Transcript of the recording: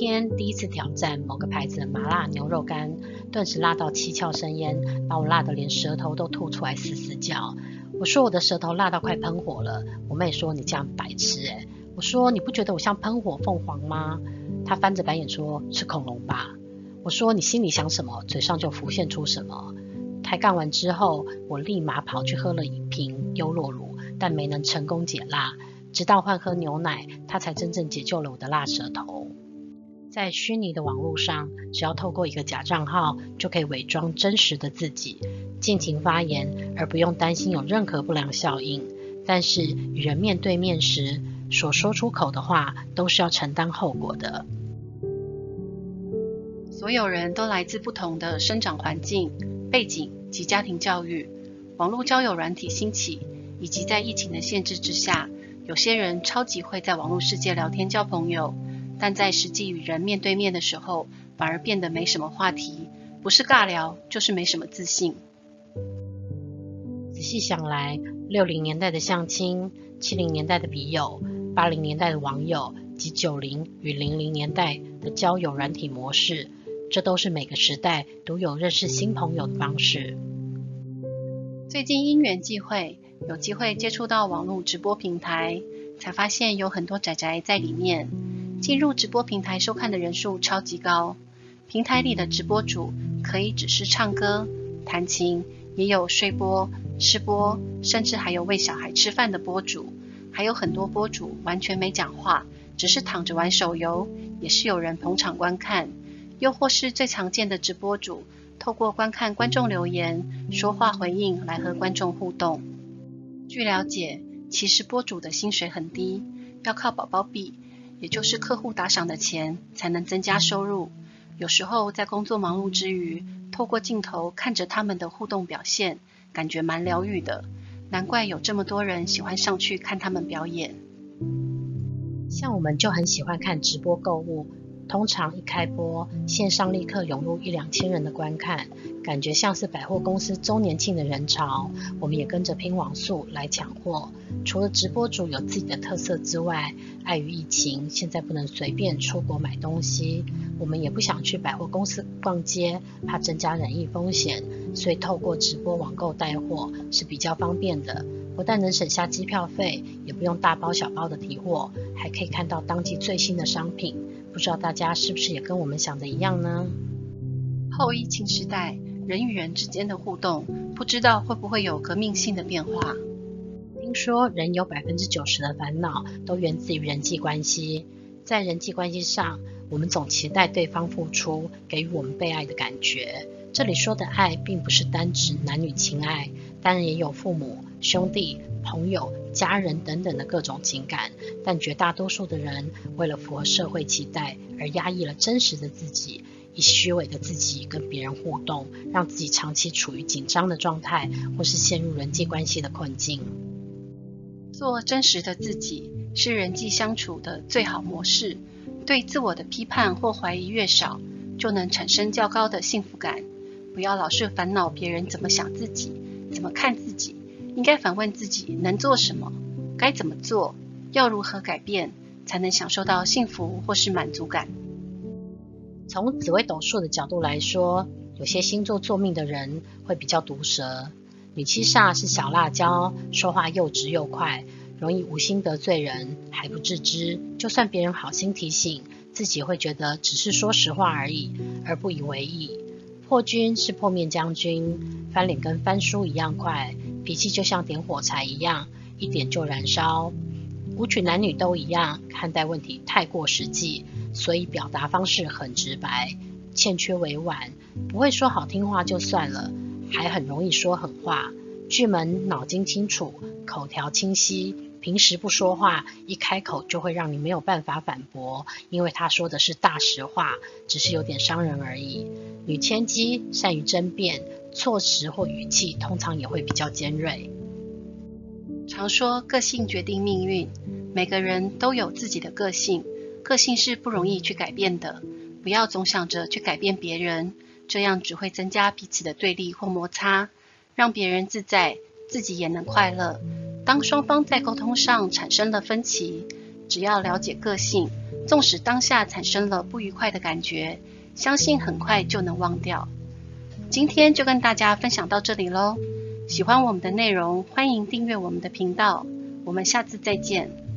天第一次挑战某个牌子的麻辣牛肉干，顿时辣到七窍生烟，把我辣得连舌头都吐出来嘶嘶叫。我说我的舌头辣到快喷火了，我妹说你这样白痴诶。我说你不觉得我像喷火凤凰吗？她翻着白眼说是恐龙吧。我说你心里想什么，嘴上就浮现出什么。抬杠完之后，我立马跑去喝了一瓶优酪乳，但没能成功解辣。直到换喝牛奶，它才真正解救了我的辣舌头。在虚拟的网络上，只要透过一个假账号，就可以伪装真实的自己，尽情发言，而不用担心有任何不良效应。但是与人面对面时，所说出口的话都是要承担后果的。所有人都来自不同的生长环境、背景及家庭教育。网络交友软体兴起，以及在疫情的限制之下，有些人超级会在网络世界聊天交朋友，但在实际与人面对面的时候，反而变得没什么话题，不是尬聊，就是没什么自信。仔细想来，六零年代的相亲，七零年代的笔友。八零年代的网友及九零与零零年代的交友软体模式，这都是每个时代独有认识新朋友的方式。最近因缘际会，有机会接触到网络直播平台，才发现有很多宅宅在里面。进入直播平台收看的人数超级高，平台里的直播主可以只是唱歌、弹琴，也有睡播、吃播，甚至还有喂小孩吃饭的播主。还有很多播主完全没讲话，只是躺着玩手游，也是有人捧场观看。又或是最常见的直播主，透过观看观众留言、说话回应来和观众互动。据了解，其实播主的薪水很低，要靠宝宝币，也就是客户打赏的钱，才能增加收入。有时候在工作忙碌之余，透过镜头看着他们的互动表现，感觉蛮疗愈的。难怪有这么多人喜欢上去看他们表演。像我们就很喜欢看直播购物，通常一开播，线上立刻涌入一两千人的观看，感觉像是百货公司周年庆的人潮。我们也跟着拼网速来抢货。除了直播主有自己的特色之外，碍于疫情，现在不能随便出国买东西，我们也不想去百货公司逛街，怕增加染疫风险。所以透过直播网购带货是比较方便的，不但能省下机票费，也不用大包小包的提货，还可以看到当季最新的商品。不知道大家是不是也跟我们想的一样呢？后疫情时代，人与人之间的互动，不知道会不会有革命性的变化？听说人有百分之九十的烦恼都源自于人际关系，在人际关系上，我们总期待对方付出，给予我们被爱的感觉。这里说的爱，并不是单指男女情爱，当然也有父母、兄弟、朋友、家人等等的各种情感。但绝大多数的人，为了符合社会期待，而压抑了真实的自己，以虚伪的自己跟别人互动，让自己长期处于紧张的状态，或是陷入人际关系的困境。做真实的自己，是人际相处的最好模式。对自我的批判或怀疑越少，就能产生较高的幸福感。不要老是烦恼别人怎么想自己，怎么看自己，应该反问自己能做什么，该怎么做，要如何改变，才能享受到幸福或是满足感。从紫微斗数的角度来说，有些星座坐命的人会比较毒舌。女七煞是小辣椒，说话又直又快，容易无心得罪人还不自知。就算别人好心提醒，自己会觉得只是说实话而已，而不以为意。破军是破面将军，翻脸跟翻书一样快，脾气就像点火柴一样，一点就燃烧。舞曲男女都一样，看待问题太过实际，所以表达方式很直白，欠缺委婉，不会说好听话就算了，还很容易说狠话。巨门脑筋清楚，口条清晰，平时不说话，一开口就会让你没有办法反驳，因为他说的是大实话，只是有点伤人而已。女千机善于争辩，措辞或语气通常也会比较尖锐。常说个性决定命运，每个人都有自己的个性，个性是不容易去改变的。不要总想着去改变别人，这样只会增加彼此的对立或摩擦。让别人自在，自己也能快乐。当双方在沟通上产生了分歧，只要了解个性，纵使当下产生了不愉快的感觉，相信很快就能忘掉。今天就跟大家分享到这里喽。喜欢我们的内容，欢迎订阅我们的频道。我们下次再见。